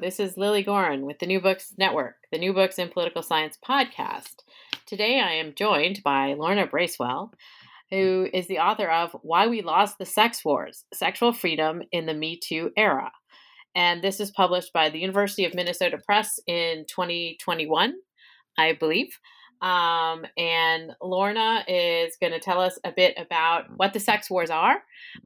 This is Lilly Goren with the New Books Network, the New Books in Political Science podcast. Today I am joined by Lorna Bracewell, who is the author of Why We Lost the Sex Wars Sexual Freedom in the Me Too Era. And this is published by the University of Minnesota Press in 2021, I believe. Um, and Lorna is going to tell us a bit about what the sex wars are,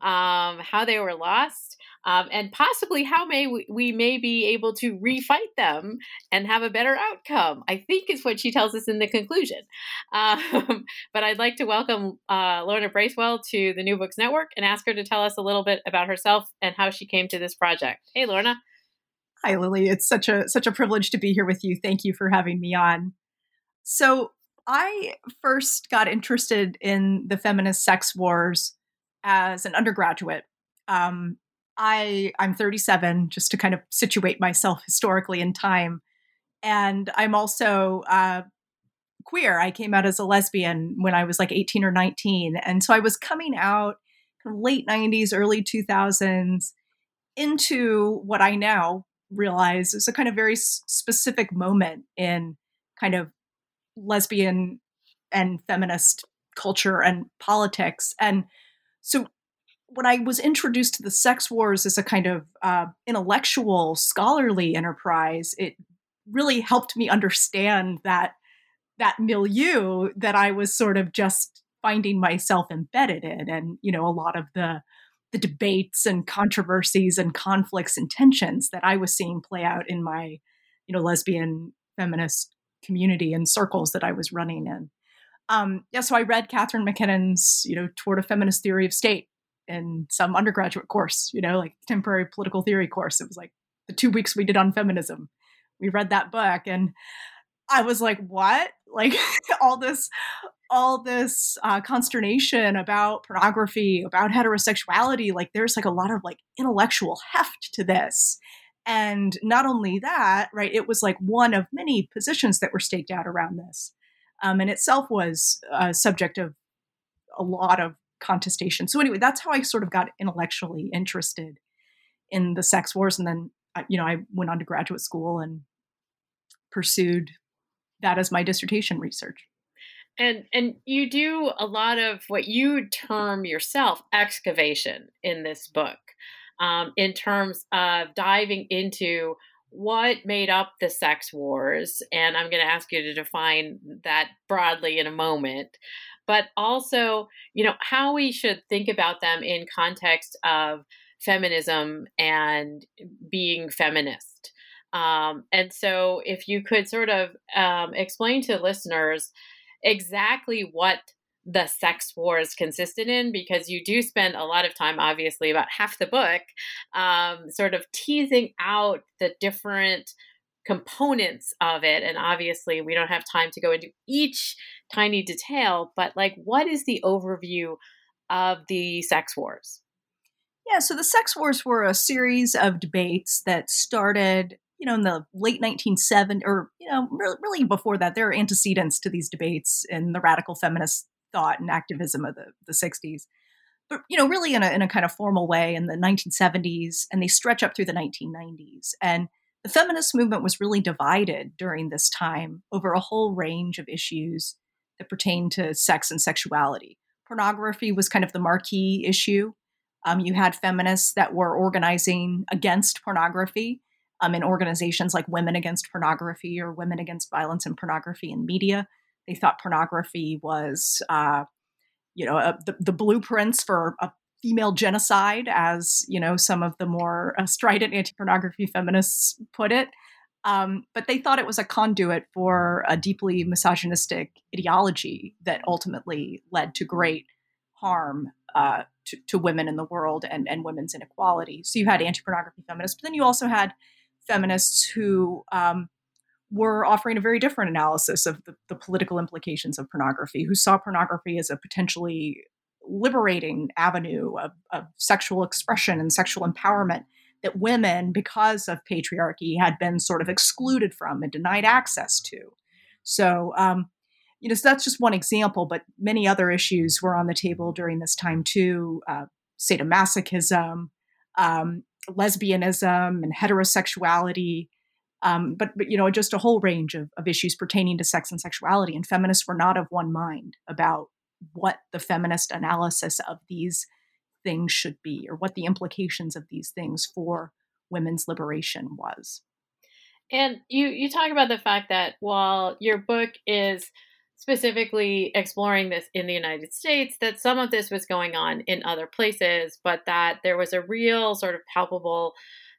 um, how they were lost, um, and possibly how may we, we, may be able to refight them and have a better outcome. I think is what she tells us in the conclusion. Um, but I'd like to welcome uh, Lorna Bracewell to the New Books Network and ask her to tell us a little bit about herself and how she came to this project. Hey, Lorna. Hi, Lilly. It's such a such a privilege to be here with you. Thank you for having me on. So I first got interested in the feminist sex wars as an undergraduate. Um, I I'm 37, just to kind of situate myself historically in time, and I'm also uh, queer. I came out as a lesbian when I was like 18 or 19, and so I was coming out late 90s, early 2000s into what I now realize is a kind of very specific moment in kind of lesbian and feminist culture and politics. And so when I was introduced to the sex wars as a kind of uh, intellectual, scholarly enterprise, it really helped me understand that that milieu that I was sort of just finding myself embedded in, and you know, a lot of the the debates and controversies and conflicts and tensions that I was seeing play out in my, you know, lesbian feminist community and circles that I was running in. Um, yeah, so I read Catharine MacKinnon's, you know, Toward a Feminist Theory of State in some undergraduate course, you know, like temporary political theory course. It was like the two weeks we did on feminism. We read that book and I was like, what? Like all this, all this uh, consternation about pornography, about heterosexuality. Like there's like a lot of like intellectual heft to this. And not only that, right, it was like one of many positions that were staked out around this. Um, and itself was a subject of a lot of contestation. So anyway, that's how I sort of got intellectually interested in the sex wars. And then, you know, I went on to graduate school and pursued that as my dissertation research. And and you do a lot of what you term yourself excavation in this book um, in terms of diving into what made up the sex wars. And I'm going to ask you to define that broadly in a moment. But also, you know, how we should think about them in context of feminism and being feminist. Um, and so, if you could sort of um, explain to listeners exactly what the sex wars consisted in because you do spend a lot of time obviously about half the book um, sort of teasing out the different components of it and obviously we don't have time to go into each tiny detail but like what is the overview of the sex wars Yeah, so the sex wars were a series of debates that started, you know, in the late 1970s, or, you know, really before that. There are antecedents to these debates in the radical feminist thought and activism of the, the 60s. But, you know, really in a, in a kind of formal way in the 1970s, and they stretch up through the 1990s. And the feminist movement was really divided during this time over a whole range of issues that pertain to sex and sexuality. Pornography was kind of the marquee issue um, you had feminists that were organizing against pornography um, in organizations like Women Against Pornography or Women Against Violence and Pornography in Media. They thought pornography was, uh, you know, a, the, the, blueprints for a female genocide, as you know, some of the more uh, strident anti-pornography feminists put it. Um, but they thought it was a conduit for a deeply misogynistic ideology that ultimately led to great harm uh, to, to, women in the world and, and women's inequality. So you had anti pornography feminists, but then you also had feminists who um, were offering a very different analysis of the, the, political implications of pornography, who saw pornography as a potentially liberating avenue of, of sexual expression and sexual empowerment that women, because of patriarchy, had been sort of excluded from and denied access to. So, um, you know, so that's just one example, but many other issues were on the table during this time too. Uh, sadomasochism, um, lesbianism, and heterosexuality. Um, but, but, you know, just a whole range of, of issues pertaining to sex and sexuality. And feminists were not of one mind about what the feminist analysis of these things should be or what the implications of these things for women's liberation was. And you you talk about the fact that while your book is specifically exploring this in the United States, that some of this was going on in other places, but that there was a real sort of palpable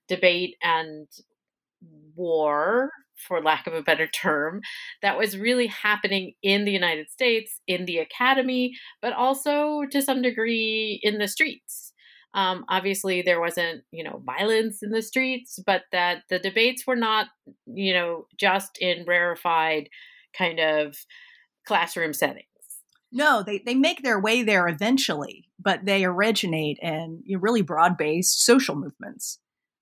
debate and war, for lack of a better term, that was really happening in the United States, in the academy, but also to some degree in the streets. Um, obviously, there wasn't, you know, violence in the streets, but that the debates were not, you know, just in rarefied kind of classroom settings. No, they, they make their way there eventually, but they originate in you know, really broad based social movements,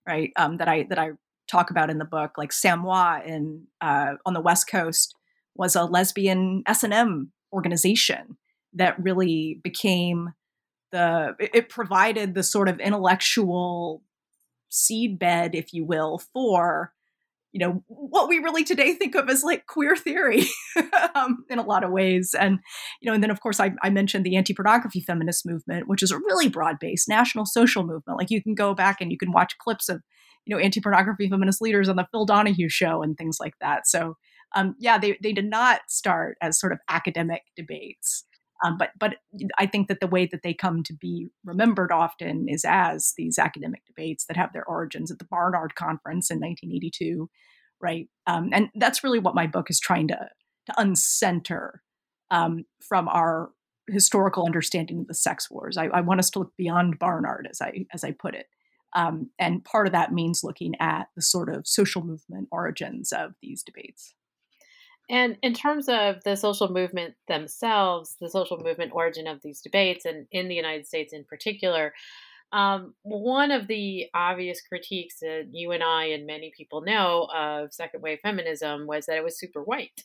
right? Um, that I that I talk about in the book, like Samois in uh, on the West Coast was a lesbian S and M organization that really became the it provided the sort of intellectual seedbed, if you will, for you know what we really today think of as like queer theory um, in a lot of ways. And you know and then of course I, I mentioned the anti-pornography feminist movement which is a really broad-based national social movement. Like you can go back and you can watch clips of you know anti-pornography feminist leaders on the phil donahue show and things like that so um, yeah they, they did not start as sort of academic debates um, but but I think that the way that they come to be remembered often is as these academic debates that have their origins at the Barnard Conference in 1982, right? Um, and that's really what my book is trying to to uncenter um, from our historical understanding of the sex wars. I, I, want us to look beyond Barnard, as I as I put it. Um, and part of that means looking at the sort of social movement origins of these debates. And in terms of the social movement themselves, the social movement origin of these debates, and in the United States in particular, um, one of the obvious critiques that you and I and many people know of second wave feminism was that it was super white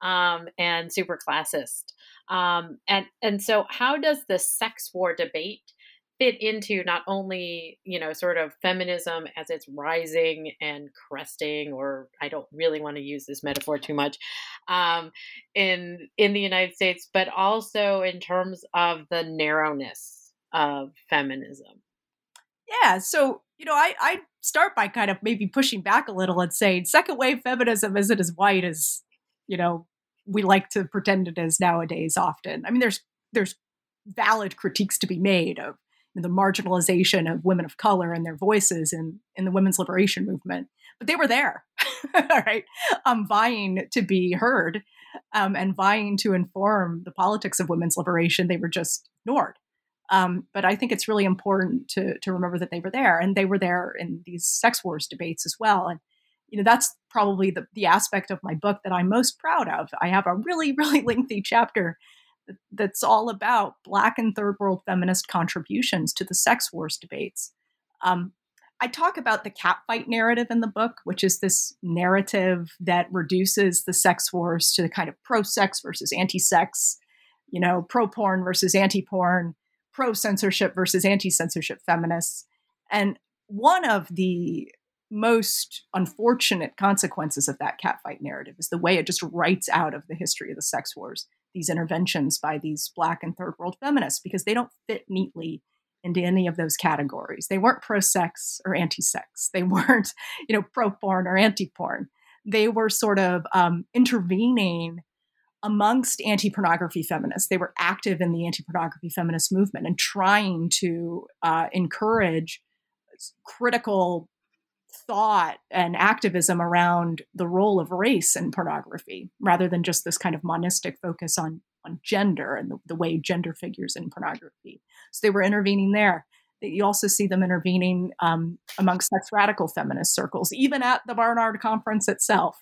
um, and super classist. Um, and and so, how does the sex war debate fit into not only you know sort of feminism as it's rising and cresting or i don't really want to use this metaphor too much um, in in the united states but also in terms of the narrowness of feminism. Yeah so you know i i start by kind of maybe pushing back a little and saying second wave feminism isn't as white as you know we like to pretend it is nowadays often. I mean there's there's valid critiques to be made of the marginalization of women of color and their voices in, in the women's liberation movement. But they were there, right? Um, vying to be heard um, and vying to inform the politics of women's liberation. They were just ignored. Um, but I think it's really important to, to remember that they were there and they were there in these sex wars debates as well. And, you know, that's probably the, the aspect of my book that I'm most proud of. I have a really, really lengthy chapter that's all about Black and third world feminist contributions to the sex wars debates. Um, I talk about the catfight narrative in the book, which is this narrative that reduces the sex wars to the kind of pro sex versus anti sex, you know, pro porn versus anti porn, pro censorship versus anti censorship feminists. And one of the most unfortunate consequences of that catfight narrative is the way it just writes out of the history of the sex wars these interventions by these black and third world feminists because they don't fit neatly into any of those categories. They weren't pro sex or anti sex. They weren't, you know, pro porn or anti porn. They were sort of um, intervening amongst anti pornography feminists. They were active in the anti pornography feminist movement and trying to uh, encourage critical thought and activism around the role of race in pornography rather than just this kind of monistic focus on on gender and the, the way gender figures in pornography. So they were intervening there. You also see them intervening um, amongst sex radical feminist circles, even at the Barnard Conference itself.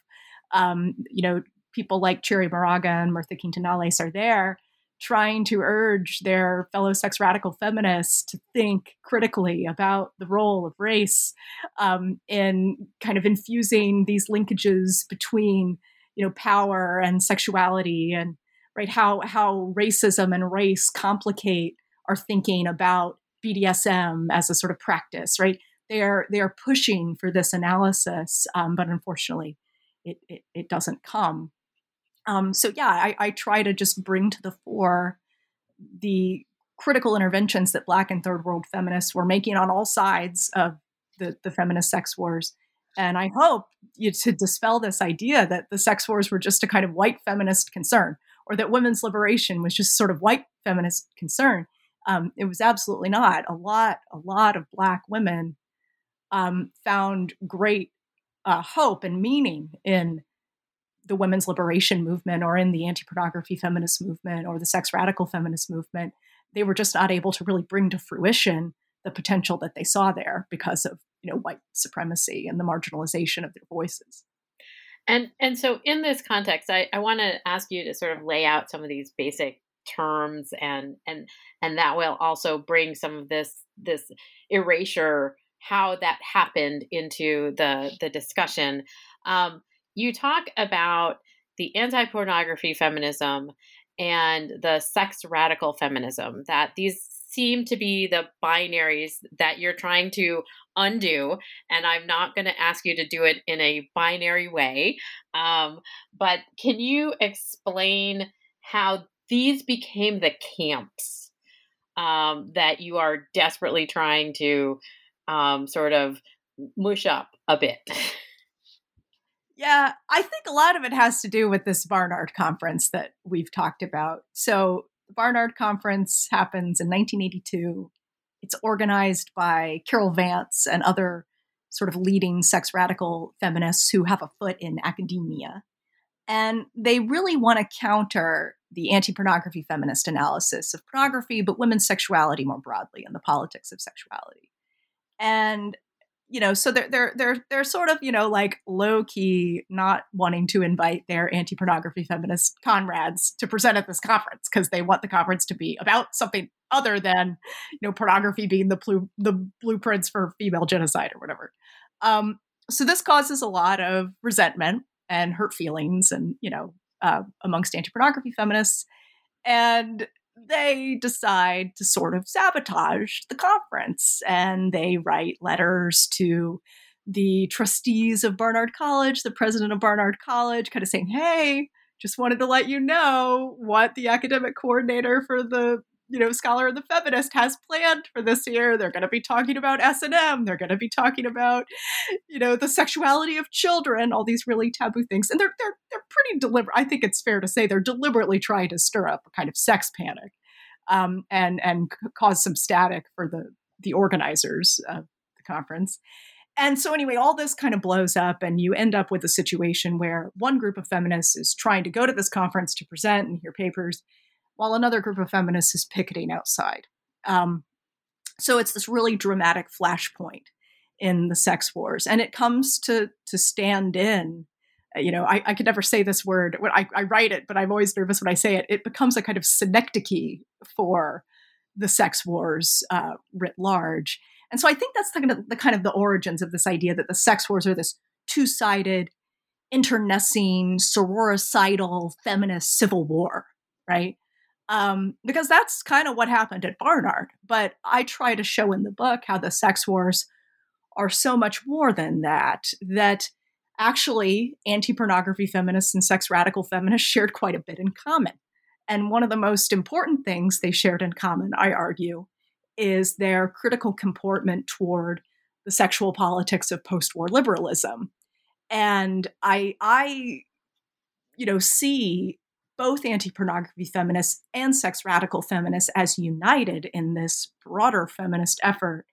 Um, you know, people like Cherríe Moraga and Mirtha Quintanales are there trying to urge their fellow sex radical feminists to think critically about the role of race um, in kind of infusing these linkages between you know power and sexuality and right how how racism and race complicate our thinking about BDSM as a sort of practice right? They are they are pushing for this analysis um, but unfortunately it, it, it doesn't come um, so yeah I, I try to just bring to the fore the critical interventions that black and third world feminists were making on all sides of the, the feminist sex wars and i hope you, to dispel this idea that the sex wars were just a kind of white feminist concern or that women's liberation was just sort of white feminist concern. Um, it was absolutely not. A lot, a lot of Black women um, found great uh, hope and meaning in the women's liberation movement or in the anti-pornography feminist movement or the sex radical feminist movement. They were just not able to really bring to fruition the potential that they saw there because of you know white supremacy and the marginalization of their voices. And and so in this context, I, I want to ask you to sort of lay out some of these basic terms and and and that will also bring some of this this erasure how that happened into the the discussion. Um, you talk about the anti-pornography feminism and the sex radical feminism that these seem to be the binaries that you're trying to undo. And I'm not going to ask you to do it in a binary way. Um, but can you explain how these became the camps um, that you are desperately trying to um, sort of mush up a bit? Yeah, I think a lot of it has to do with this Barnard conference that we've talked about. So, the Barnard Conference happens in 1982. It's organized by Carole Vance and other sort of leading sex radical feminists who have a foot in academia. And they really want to counter the anti pornography feminist analysis of pornography, but women's sexuality more broadly and the politics of sexuality. And you know, so they're they're they're they're sort of you know like low key not wanting to invite their anti pornography feminist comrades to present at this conference because they want the conference to be about something other than you know pornography being the plu- the blueprints for female genocide or whatever. Um, so this causes a lot of resentment and hurt feelings, and you know, uh, amongst anti pornography feminists, and they decide to sort of sabotage the conference and they write letters to the trustees of Barnard College, the president of Barnard College, kind of saying, hey, just wanted to let you know what the academic coordinator for the you know scholar of the feminist has planned for this year. They're going to be talking about s&m they're going to be talking about you know the sexuality of children all these really taboo things. And they're they're they're pretty deliberate i think it's fair to say they're deliberately trying to stir up a kind of sex panic um, and and cause some static for the the organizers of the conference. And so anyway all this kind of blows up and you end up with a situation where one group of feminists is trying to go to this conference to present and hear papers while another group of feminists is picketing outside. Um, so it's this really dramatic flashpoint in the sex wars, and it comes to to stand in you know, I, I could never say this word when I, I write it, but I'm always nervous when I say it. It becomes a kind of synecdoche for the sex wars uh, writ large. And so I think that's the kind of the kind of the origins of this idea that the sex wars are this two-sided, internecine, sororicidal, feminist civil war, right? Um, because that's kind of what happened at Barnard. But I try to show in the book how the sex wars are so much more than that. That actually, anti-pornography feminists and sex radical feminists shared quite a bit in common. And one of the most important things they shared in common, I argue, is their critical comportment toward the sexual politics of post-war liberalism. And I I you know see both anti-pornography feminists and sex radical feminists as united in this broader feminist effort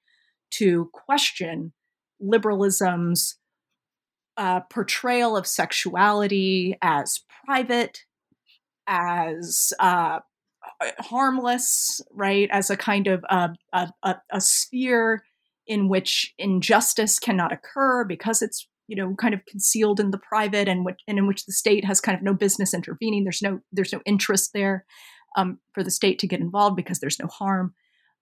to question liberalism's uh, portrayal of sexuality as private as uh, harmless, right? As a kind of uh, a, a, a sphere in which injustice cannot occur because it's you know kind of concealed in the private and, which, and in which the state has kind of no business intervening. There's no there's no interest there um, for the state to get involved because there's no harm.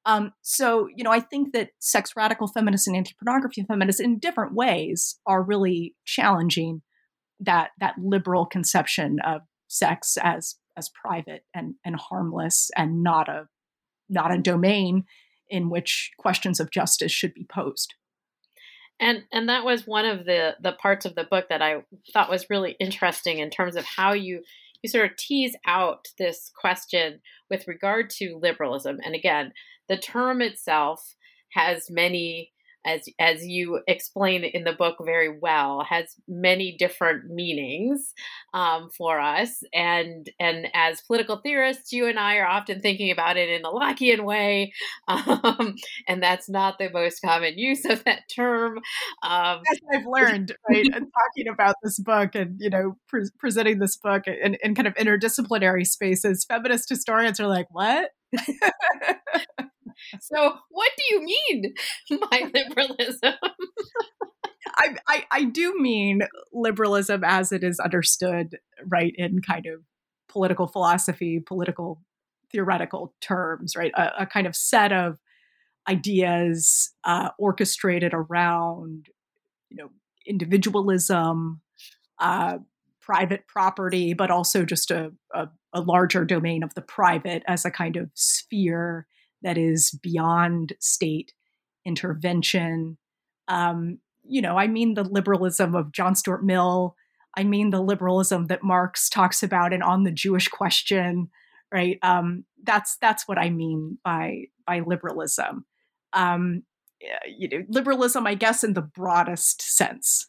Um, so you know I think that sex radical feminists and anti pornography feminists in different ways are really challenging that that liberal conception of sex as as private and and harmless and not a not a domain in which questions of justice should be posed and and that was one of the the parts of the book that i thought was really interesting in terms of how you you sort of tease out this question with regard to liberalism. And again the term itself has many as as you explain in the book very well, has many different meanings um, for us. And and as political theorists, you and I are often thinking about it in a Lockean way, um, and that's not the most common use of that term. Um, as I've learned, right, and talking about this book and you know pre- presenting this book in, in kind of interdisciplinary spaces, feminist historians are like, what? so what do you mean by liberalism? I, I, I do mean liberalism as it is understood, right, in kind of political philosophy, political theoretical terms, right? A, a kind of set of ideas uh, orchestrated around, you know, individualism, uh, private property, but also just a, a, a larger domain of the private as a kind of sphere that is beyond state intervention. Um, you know, I mean the liberalism of John Stuart Mill. I mean the liberalism that Marx talks about and on the Jewish question, right? Um, that's that's what I mean by by liberalism. Um, you know, liberalism, I guess, in the broadest sense.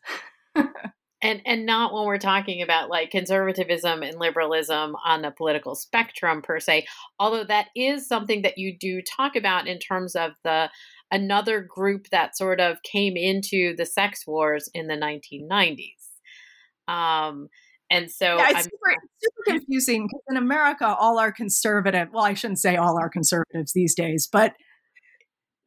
and and not when we're talking about like conservatism and liberalism on the political spectrum per se although that is something that you do talk about in terms of the another group that sort of came into the sex wars in the 1990s um and so yeah, it's super, super confusing because in America, all our conservative, well, I shouldn't say all our conservatives these days, but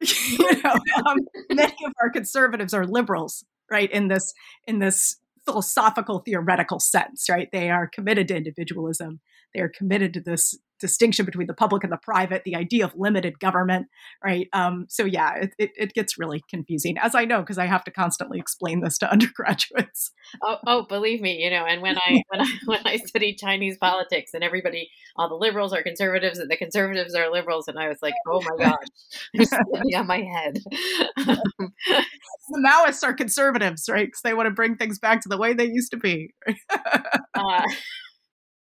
you know, um, many of our conservatives are liberals, right? In this in this philosophical theoretical sense, right? They are committed to individualism. They are committed to this distinction between the public and the private, the idea of limited government, right? Um, so yeah, it, it, it, gets really confusing, as I know because I have to constantly explain this to undergraduates. Oh, oh, believe me, you know. And when I when I when I studied Chinese politics, and everybody, all the liberals are conservatives, and the conservatives are liberals, and I was like, oh my gosh, I'm standing on my head. the Maoists are conservatives, right? Because they want to bring things back to the way they used to be. uh,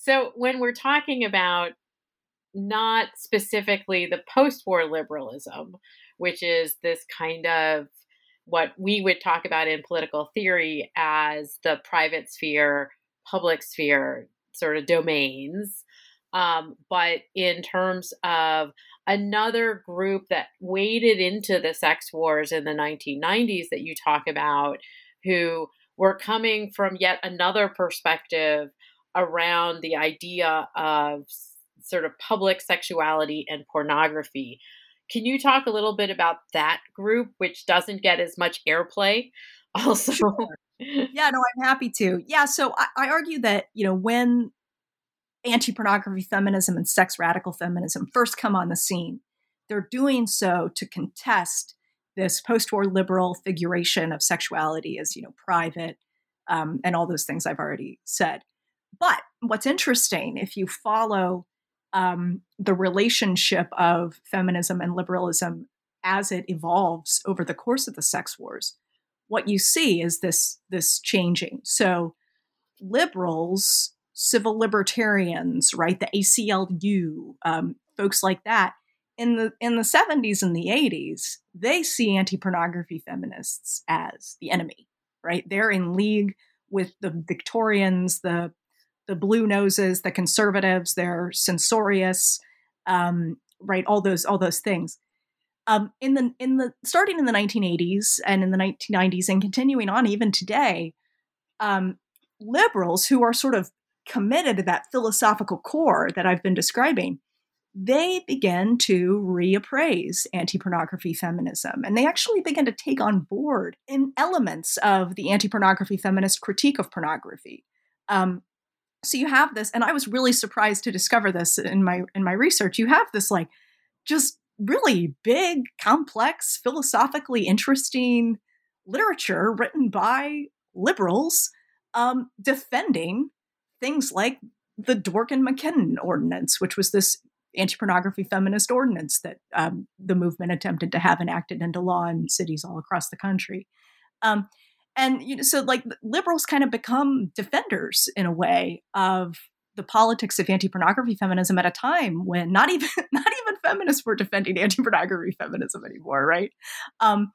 So when we're talking about not specifically the post war liberalism, which is this kind of what we would talk about in political theory as the private sphere public sphere sort of domains. Um, but in terms of another group that waded into the sex wars in the 1990s that you talk about, who were coming from yet another perspective around the idea of sort of public sexuality and pornography. Can you talk a little bit about that group, which doesn't get as much airplay? Also, sure. yeah, no, I'm happy to. Yeah, so I, I argue that you know when anti pornography feminism and sex radical feminism first come on the scene, they're doing so to contest this post war liberal figuration of sexuality as, you know, private um, and all those things I've already said. But what's interesting, if you follow um, the relationship of feminism and liberalism as it evolves over the course of the sex wars, what you see is this this changing. So liberals civil libertarians, right? The ACLU, um, folks like that. In the in the 70s and the 80s, they see anti-pornography feminists as the enemy, right? They're in league with the Victorians, the the blue noses, the conservatives. They're censorious, um, right? All those all those things. Um, in the in the starting in the 1980s and in the 1990s and continuing on even today, um, liberals who are sort of committed to that philosophical core that I've been describing, they begin to reappraise anti pornography feminism. And they actually begin to take on board in elements of the anti pornography feminist critique of pornography. Um, so you have this, and I was really surprised to discover this in my in my research. You have this like just really big, complex, philosophically interesting literature written by liberals um, defending things like the Dworkin MacKinnon Ordinance, which was this anti pornography feminist ordinance that um, the movement attempted to have enacted into law in cities all across the country. Um, and you know, so like liberals kind of become defenders in a way of the politics of anti-pornography feminism at a time when not even not even feminists were defending anti-pornography feminism anymore, right? Um,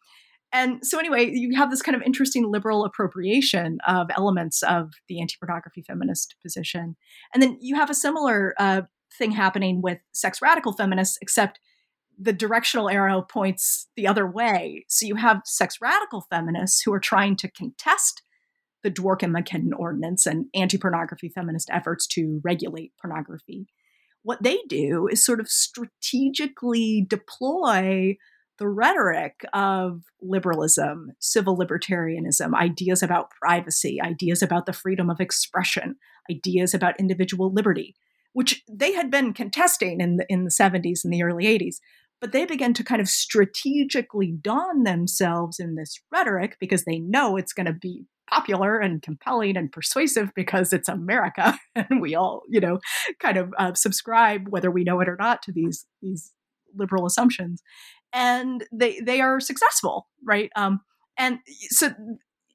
and so, anyway, you have this kind of interesting liberal appropriation of elements of the anti pornography feminist position. And then you have a similar uh, thing happening with sex radical feminists, except the directional arrow points the other way. So you have sex radical feminists who are trying to contest the Dworkin MacKinnon Ordinance and anti pornography feminist efforts to regulate pornography. What they do is sort of strategically deploy the rhetoric of liberalism, civil libertarianism, ideas about privacy, ideas about the freedom of expression, ideas about individual liberty, which they had been contesting in the, in the 70s and the early 80s. But they begin to kind of strategically don themselves in this rhetoric because they know it's going to be popular and compelling and persuasive because it's America and we all, you know, kind of uh, subscribe, whether we know it or not, to these these liberal assumptions and they they are successful, right? Um, and so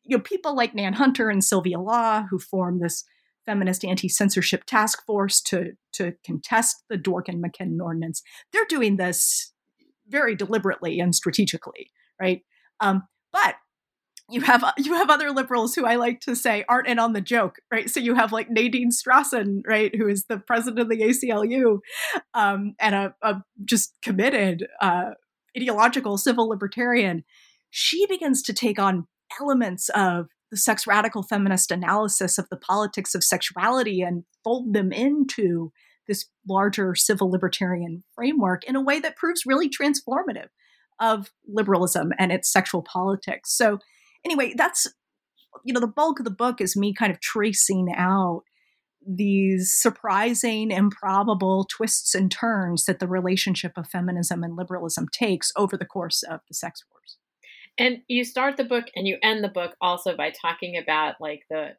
you know people like Nan Hunter and Sylvia Law who form this feminist anti-censorship task force to to contest the Dworkin MacKinnon ordinance. They're doing this very deliberately and strategically, right? Um, but you have you have other liberals who I like to say aren't in on the joke, right? So you have like Nadine Strossen, right, who is the president of the ACLU, um, and a, a, just committed uh, ideological civil libertarian, she begins to take on elements of the sex radical feminist analysis of the politics of sexuality and fold them into this larger civil libertarian framework in a way that proves really transformative of liberalism and its sexual politics. So, anyway, that's you know the bulk of the book is me kind of tracing out these surprising, improbable twists and turns that the relationship of feminism and liberalism takes over the course of the sex wars. And you start the book and you end the book also by talking about like the,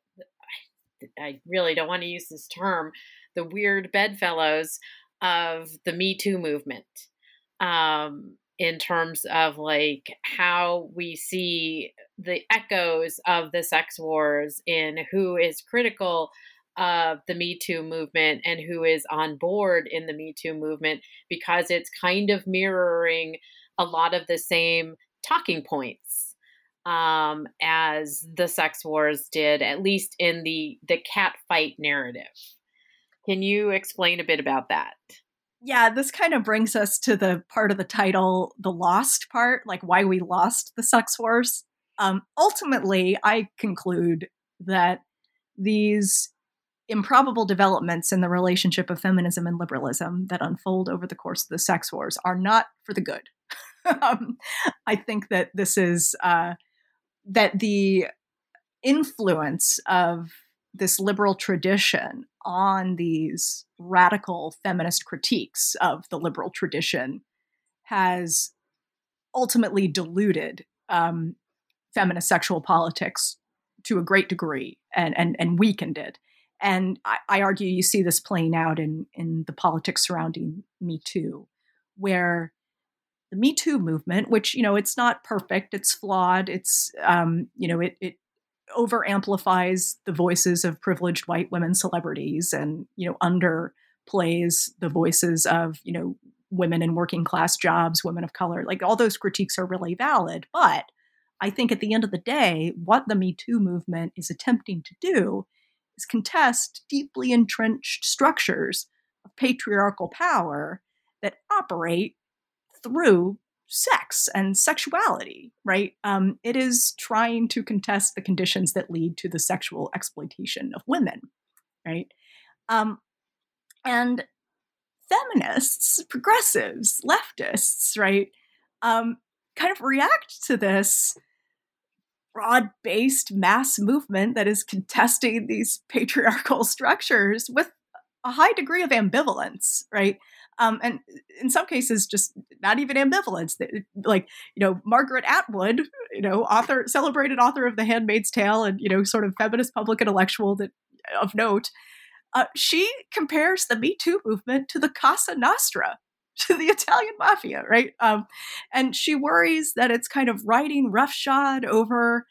I really don't want to use this term, the weird bedfellows of the Me Too movement. Um, in terms of like how we see the echoes of the sex wars in who is critical of the Me Too movement and who is on board in the Me Too movement because it's kind of mirroring a lot of the same talking points um, as the sex wars did, at least in the the cat fight narrative. Can you explain a bit about that? Yeah, this kind of brings us to the part of the title, the lost part, like why we lost the sex wars. Um, ultimately, I conclude that these improbable developments in the relationship of feminism and liberalism that unfold over the course of the sex wars are not for the good. um, I think that this is uh, that the influence of this liberal tradition on these radical feminist critiques of the liberal tradition has ultimately diluted um, feminist sexual politics to a great degree and, and, and weakened it. And I, I argue you see this playing out in, in the politics surrounding Me Too, where the Me Too movement, which, you know, it's not perfect, it's flawed, it's, um, you know, it, it over amplifies the voices of privileged white women celebrities and you know underplays the voices of you know women in working class jobs women of color like all those critiques are really valid. But i think at the end of the day what the me too movement is attempting to do is contest deeply entrenched structures of patriarchal power that operate through sex and sexuality, right? Um, it is trying to contest the conditions that lead to the sexual exploitation of women, right? Um, and feminists, progressives, leftists, right, um, kind of react to this broad based mass movement that is contesting these patriarchal structures with a high degree of ambivalence, right? Um, and in some cases just not even ambivalence. Like you know margaret atwood you know author celebrated author of the handmaid's tale and you know sort of feminist public intellectual that of note uh, she compares the me too movement to the cosa nostra to the italian mafia right? Um, and she worries that it's kind of riding roughshod over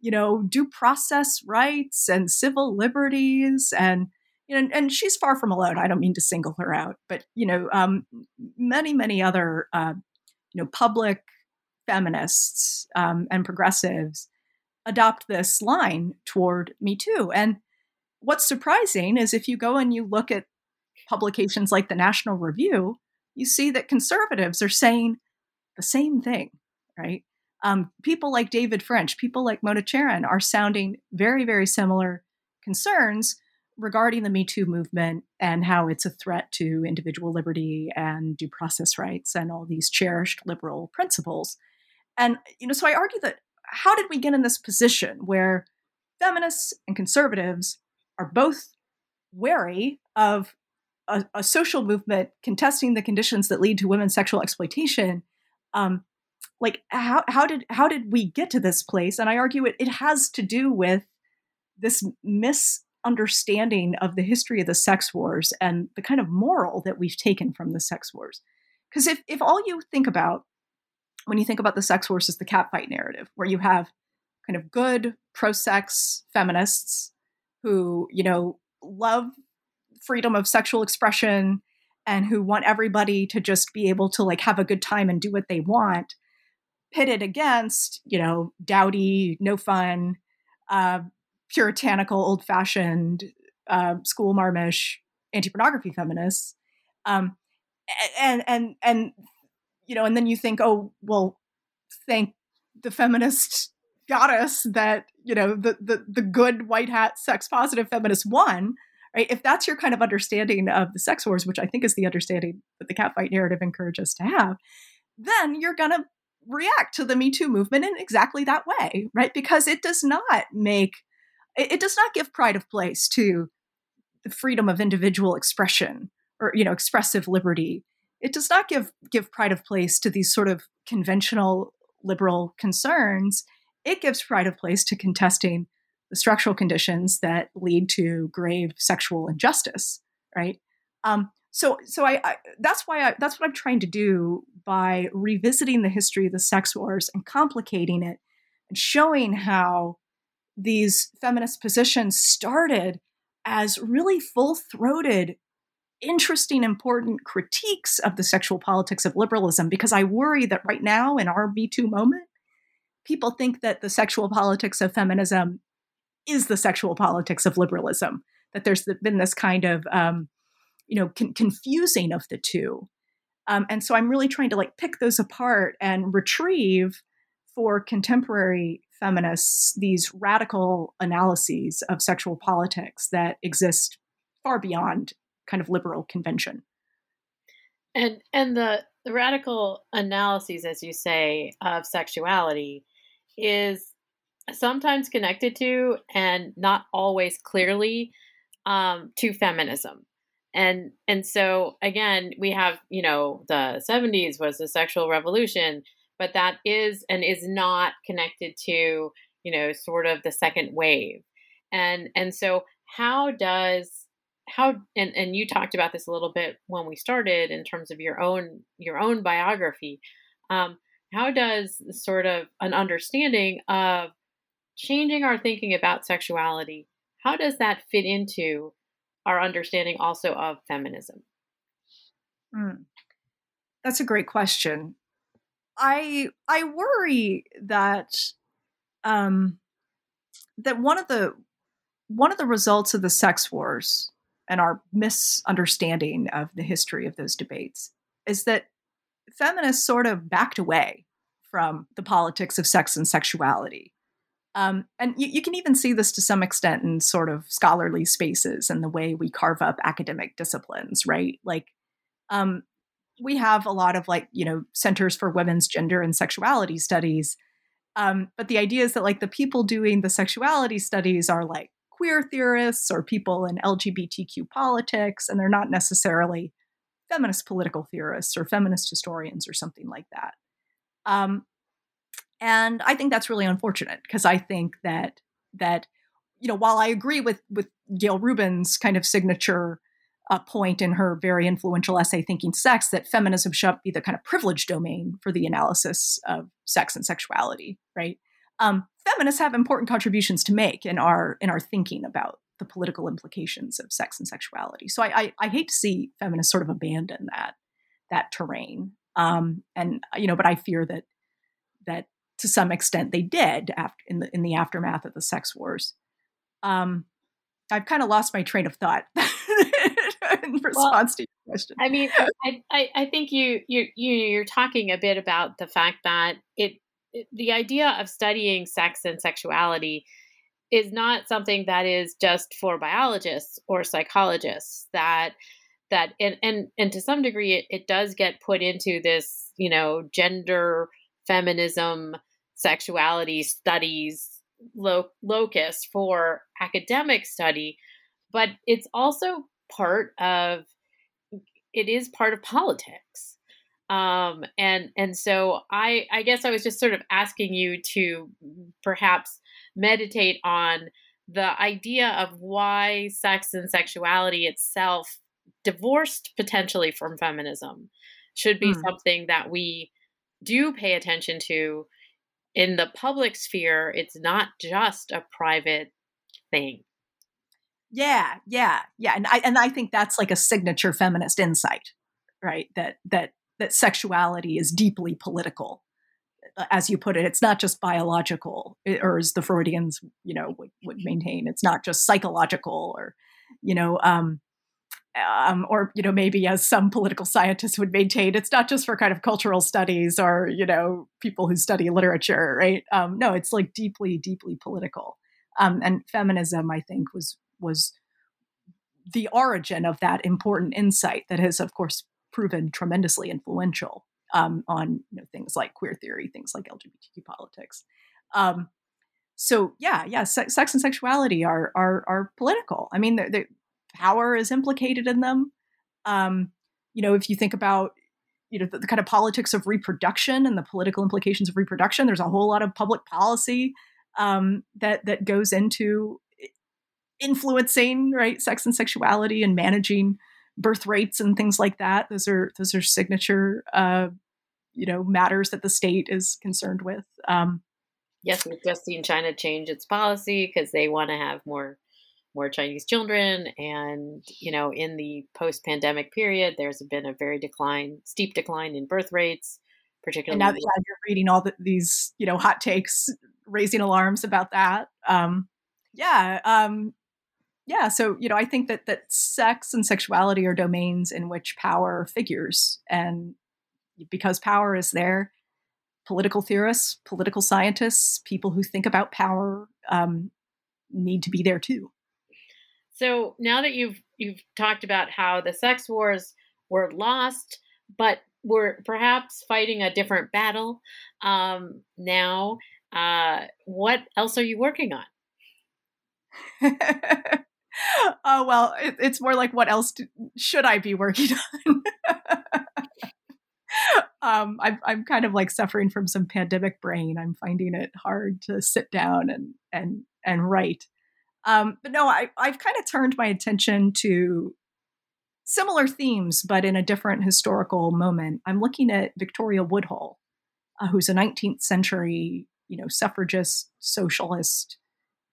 you know due process rights and civil liberties and and, and she's far from alone. I don't mean to single her out, but you know, um, many many other uh, you know public feminists um, and progressives adopt this line toward Me Too. And what's surprising is if you go and you look at publications like the National Review, you see that conservatives are saying the same thing, right? Um, people like David French, people like Mona Charen are sounding very, very similar concerns regarding the Me Too movement and how it's a threat to individual liberty and due process rights and all these cherished liberal principles. And, you know, so I argue that how did we get in this position where feminists and conservatives are both wary of a, a social movement contesting the conditions that lead to women's sexual exploitation? Um, like how, how did how did we get to this place? And I argue it, it has to do with this mis understanding of the history of the sex wars and the kind of moral that we've taken from the sex wars. Because if, if all you think about when you think about the sex wars is the catfight narrative, where you have kind of good pro sex feminists who, you know, love freedom of sexual expression and who want everybody to just be able to like have a good time and do what they want, pitted against, you know, dowdy, no fun, uh, puritanical, old fashioned, uh, school marmish anti pornography feminists. Um, and, and, and, you know, and then you think, oh, well, thank the feminist goddess that, you know, the, the, the good white hat sex positive feminist won. Right? If that's your kind of understanding of the sex wars, which I think is the understanding that the catfight narrative encourages us to have, then you're going to react to the Me Too movement in exactly that way, right? Because it does not make it, it does not give pride of place to the freedom of individual expression or you know expressive liberty. It does not give give pride of place to these sort of conventional liberal concerns. It gives pride of place to contesting the structural conditions that lead to grave sexual injustice right? Um, so so I, I, that's why I, that's what i'm trying to do by revisiting the history of the sex wars and complicating it and showing how these feminist positions started as really full throated, interesting, important critiques of the sexual politics of liberalism. Because I worry that right now, in our Me Too moment, people think that the sexual politics of feminism is the sexual politics of liberalism. That there's been this kind of um, you know con- confusing of the two, um, and so I'm really trying to like pick those apart and retrieve for contemporary feminists these radical analyses of sexual politics that exist far beyond kind of liberal convention. And and the the radical analyses, as you say, of sexuality is sometimes connected to and not always clearly um, to feminism. And and so again, we have you know the 70s was the sexual revolution, but that is and is not connected to you know sort of the second wave. And and so how does how and, and you talked about this a little bit when we started in terms of your own your own biography um, how does sort of an understanding of changing our thinking about sexuality how does that fit into our understanding also of feminism mm. that's a great question i i worry that um that one of the one of the results of the sex wars and our misunderstanding of the history of those debates is that feminists sort of backed away from the politics of sex and sexuality. Um, and you, you, can even see this to some extent in sort of scholarly spaces and the way we carve up academic disciplines, right? Like, um, we have a lot of like, you know, centers for women's gender and sexuality studies. Um, but the idea is that like the people doing the sexuality studies are like queer theorists or people in LGBTQ politics, and they're not necessarily feminist political theorists or feminist historians or something like that. Um, and I think that's really unfortunate because I think that that you know while I agree with with Gayle Rubin's kind of signature uh, point in her very influential essay "Thinking Sex" that feminism should be the kind of privileged domain for the analysis of sex and sexuality, right? um, feminists have important contributions to make in our in our thinking about the political implications of sex and sexuality. So I, I, I hate to see feminists sort of abandon that that terrain. Um, and you know, but I fear that that to some extent they did after in the in the aftermath of the sex wars. Um, I've kind of lost my train of thought in response well, to your question. I mean, I, I, I think you you you you're talking a bit about the fact that it the idea of studying sex and sexuality is not something that is just for biologists or psychologists that that and and, and to some degree it, it does get put into this you know gender feminism sexuality studies lo- locus for academic study but it's also part of it is part of politics um, and and so I I guess I was just sort of asking you to perhaps meditate on the idea of why sex and sexuality itself, divorced potentially from feminism, should be hmm. something that we do pay attention to in the public sphere. It's not just a private thing. Yeah, yeah, yeah, and I and I think that's like a signature feminist insight, right? That that that sexuality is deeply political uh, as you put it it's not just biological or as the freudians you know would, would maintain it's not just psychological or you know um, um, or you know maybe as some political scientists would maintain it's not just for kind of cultural studies or you know people who study literature right um, no it's like deeply deeply political um, and feminism i think was was the origin of that important insight that has of course proven tremendously influential um, on you know, things like queer theory, things like LGBTQ politics. Um, so yeah, yeah, sex, sex, and sexuality are are are political. I mean, the, power is implicated in them. Um, you know, if you think about you know the, the, kind of politics of reproduction and the political implications of reproduction, there's a whole lot of public policy um, that that goes into influencing right sex and sexuality and managing birth rates and things like that. Those are those are signature, uh, you know, matters that the state is concerned with. Um, yes, we've just seen China change its policy because they want to have more more Chinese children, and you know, in the post pandemic period, there's been a very decline, steep decline in birth rates. particularly. And now that yeah, you're reading all the, these, you know, hot takes, raising alarms about that. Um, yeah, um, yeah. So you know, I think that that sex and sexuality are domains in which power figures, and because power is there, political theorists, political scientists, people who think about power um, need to be there too. So now that you've you've talked about how the sex wars were lost, but we're perhaps fighting a different battle um, now. Uh, what else are you working on? oh well, it, it's more like what else do, should I be working on? um, I'm I'm kind of like suffering from some pandemic brain. I'm finding it hard to sit down and and and write. Um, but no, I I've kind of turned my attention to similar themes, but in a different historical moment. I'm looking at Victoria Woodhull, uh, who's a 19th century, you know, suffragist, socialist,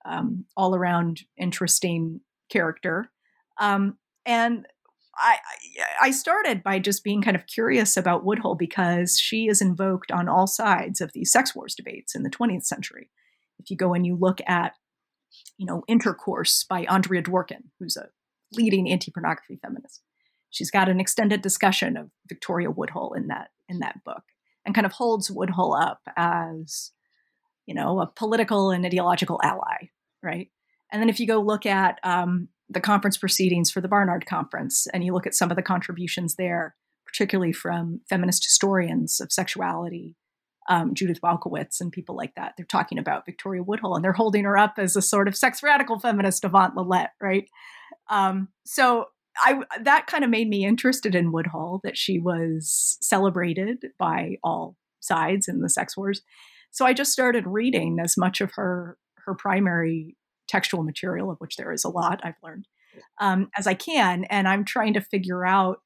um, all around interesting character. Um, and I, I started by just being kind of curious about Woodhull because she is invoked on all sides of these sex wars debates in the 20th century. If you go and you look at, you know, Intercourse by Andrea Dworkin, who's a leading anti-pornography feminist, she's got an extended discussion of Victoria Woodhull in that in that book, and kind of holds Woodhull up as, you know, a political and ideological ally, right? And then if you go look at um, the conference proceedings for the Barnard Conference, and you look at some of the contributions there, particularly from feminist historians of sexuality, um, Judith Walkowitz and people like that. They're talking about Victoria Woodhull, and they're holding her up as a sort of sex radical feminist avant la lettre, right? Um, so I that kind of made me interested in Woodhull that she was celebrated by all sides in the sex wars. So I just started reading as much of her her primary textual material, of which there is a lot, I've learned, um, as I can. And I'm trying to figure out,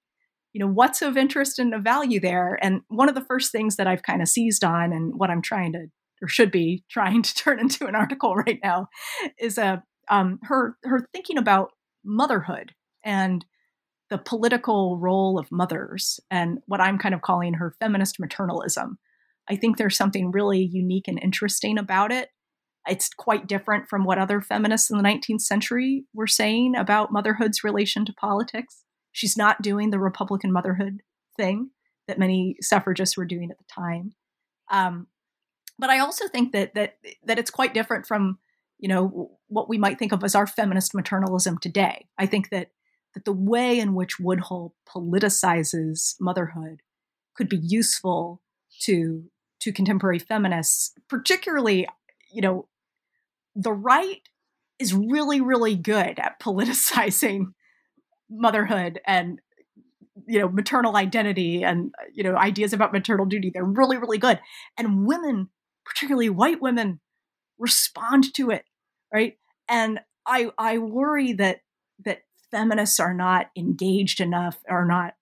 you know, what's of interest and of value there. And one of the first things that I've kind of seized on and what I'm trying to, or should be trying to turn into an article right now, is a, uh, um, her, her thinking about motherhood and the political role of mothers and what I'm kind of calling her feminist maternalism. I think there's something really unique and interesting about it it's quite different from what other feminists in the 19th century were saying about motherhood's relation to politics. She's not doing the Republican motherhood thing that many suffragists were doing at the time. Um, but I also think that that that it's quite different from you know what we might think of as our feminist maternalism today. I think that that the way in which Woodhull politicizes motherhood could be useful to to contemporary feminists, particularly you know the right is really, really good at politicizing motherhood and you know maternal identity and you know ideas about maternal duty. They're really really good. And women particularly white women respond to it right? And i i worry that that feminists are not engaged enough are not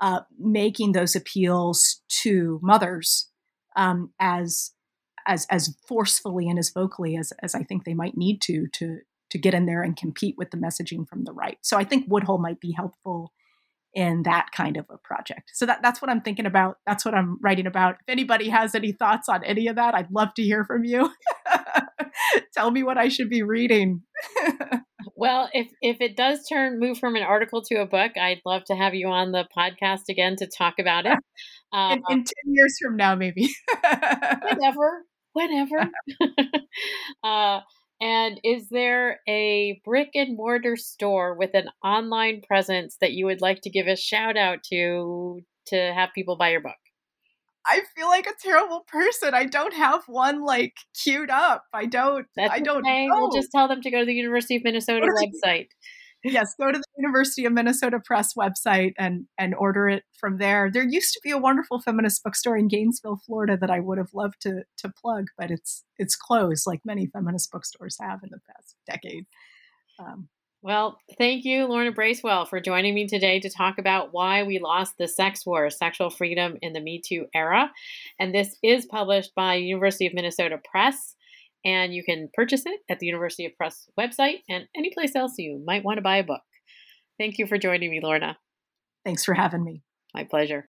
uh, making those appeals to mothers um, as as as forcefully and as vocally as as I think they might need to to to get in there and compete with the messaging from the right. So I think Woodhull might be helpful in that kind of a project. So that that's what I'm thinking about. That's what I'm writing about. If anybody has any thoughts on any of that, I'd love to hear from you. Tell me what I should be reading. well, if if it does turn move from an article to a book, I'd love to have you on the podcast again to talk about it. Um, in, in, 10 years from now maybe. whenever whatever. uh, and is there a brick and mortar store with an online presence that you would like to give a shout out to to have people buy your book? I feel like a terrible person. I don't have one like queued up. I don't. That's I don't. Okay. Know. We'll just tell them to go to the University of Minnesota website yes, go to the University of Minnesota Press website and and order it from there. There used to be a wonderful feminist bookstore in Gainesville, Florida, that I would have loved to to plug, but it's it's closed, like many feminist bookstores have in the past decade. Um, well, thank you, Lorna Bracewell, for joining me today to talk about why we lost the sex war, sexual freedom in the Me Too era. And this is published by University of Minnesota Press and you can purchase it at the University of Press website and any place else you might want to buy a book. Thank you for joining me, Lorna. Thanks for having me. My pleasure.